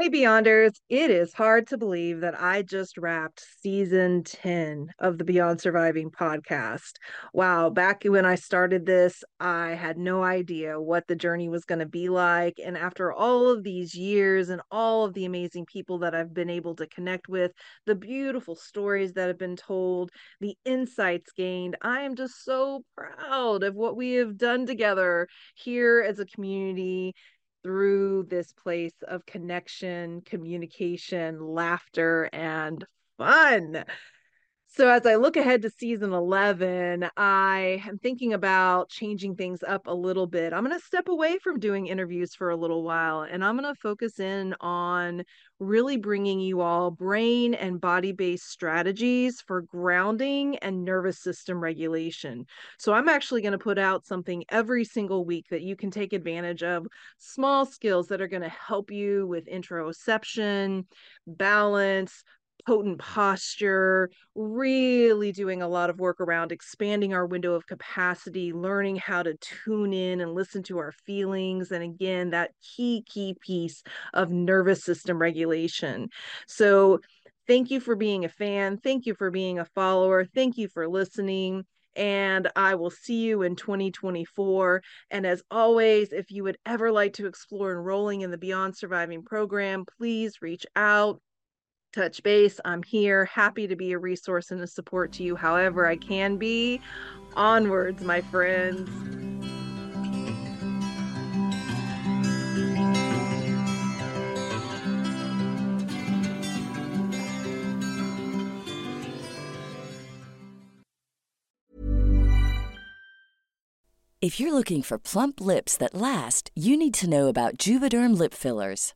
Hey Beyonders, it is hard to believe that I just wrapped season 10 of the Beyond Surviving podcast. Wow, back when I started this, I had no idea what the journey was going to be like. And after all of these years and all of the amazing people that I've been able to connect with, the beautiful stories that have been told, the insights gained, I am just so proud of what we have done together here as a community through this place of connection, communication, laughter, and fun. So, as I look ahead to season 11, I am thinking about changing things up a little bit. I'm going to step away from doing interviews for a little while and I'm going to focus in on really bringing you all brain and body based strategies for grounding and nervous system regulation. So, I'm actually going to put out something every single week that you can take advantage of small skills that are going to help you with interoception, balance, potent posture, really doing a lot of work around expanding our window of capacity, learning how to tune in and listen to our feelings. And again, that key, key piece of nervous system regulation. So, thank you for being a fan. Thank you for being a follower. Thank you for listening and I will see you in 2024. And as always, if you would ever like to explore enrolling in the Beyond Surviving program, please reach out touch base. I'm here, happy to be a resource and a support to you however I can be. Onwards, my friends. If you're looking for plump lips that last, you need to know about Juvederm lip fillers.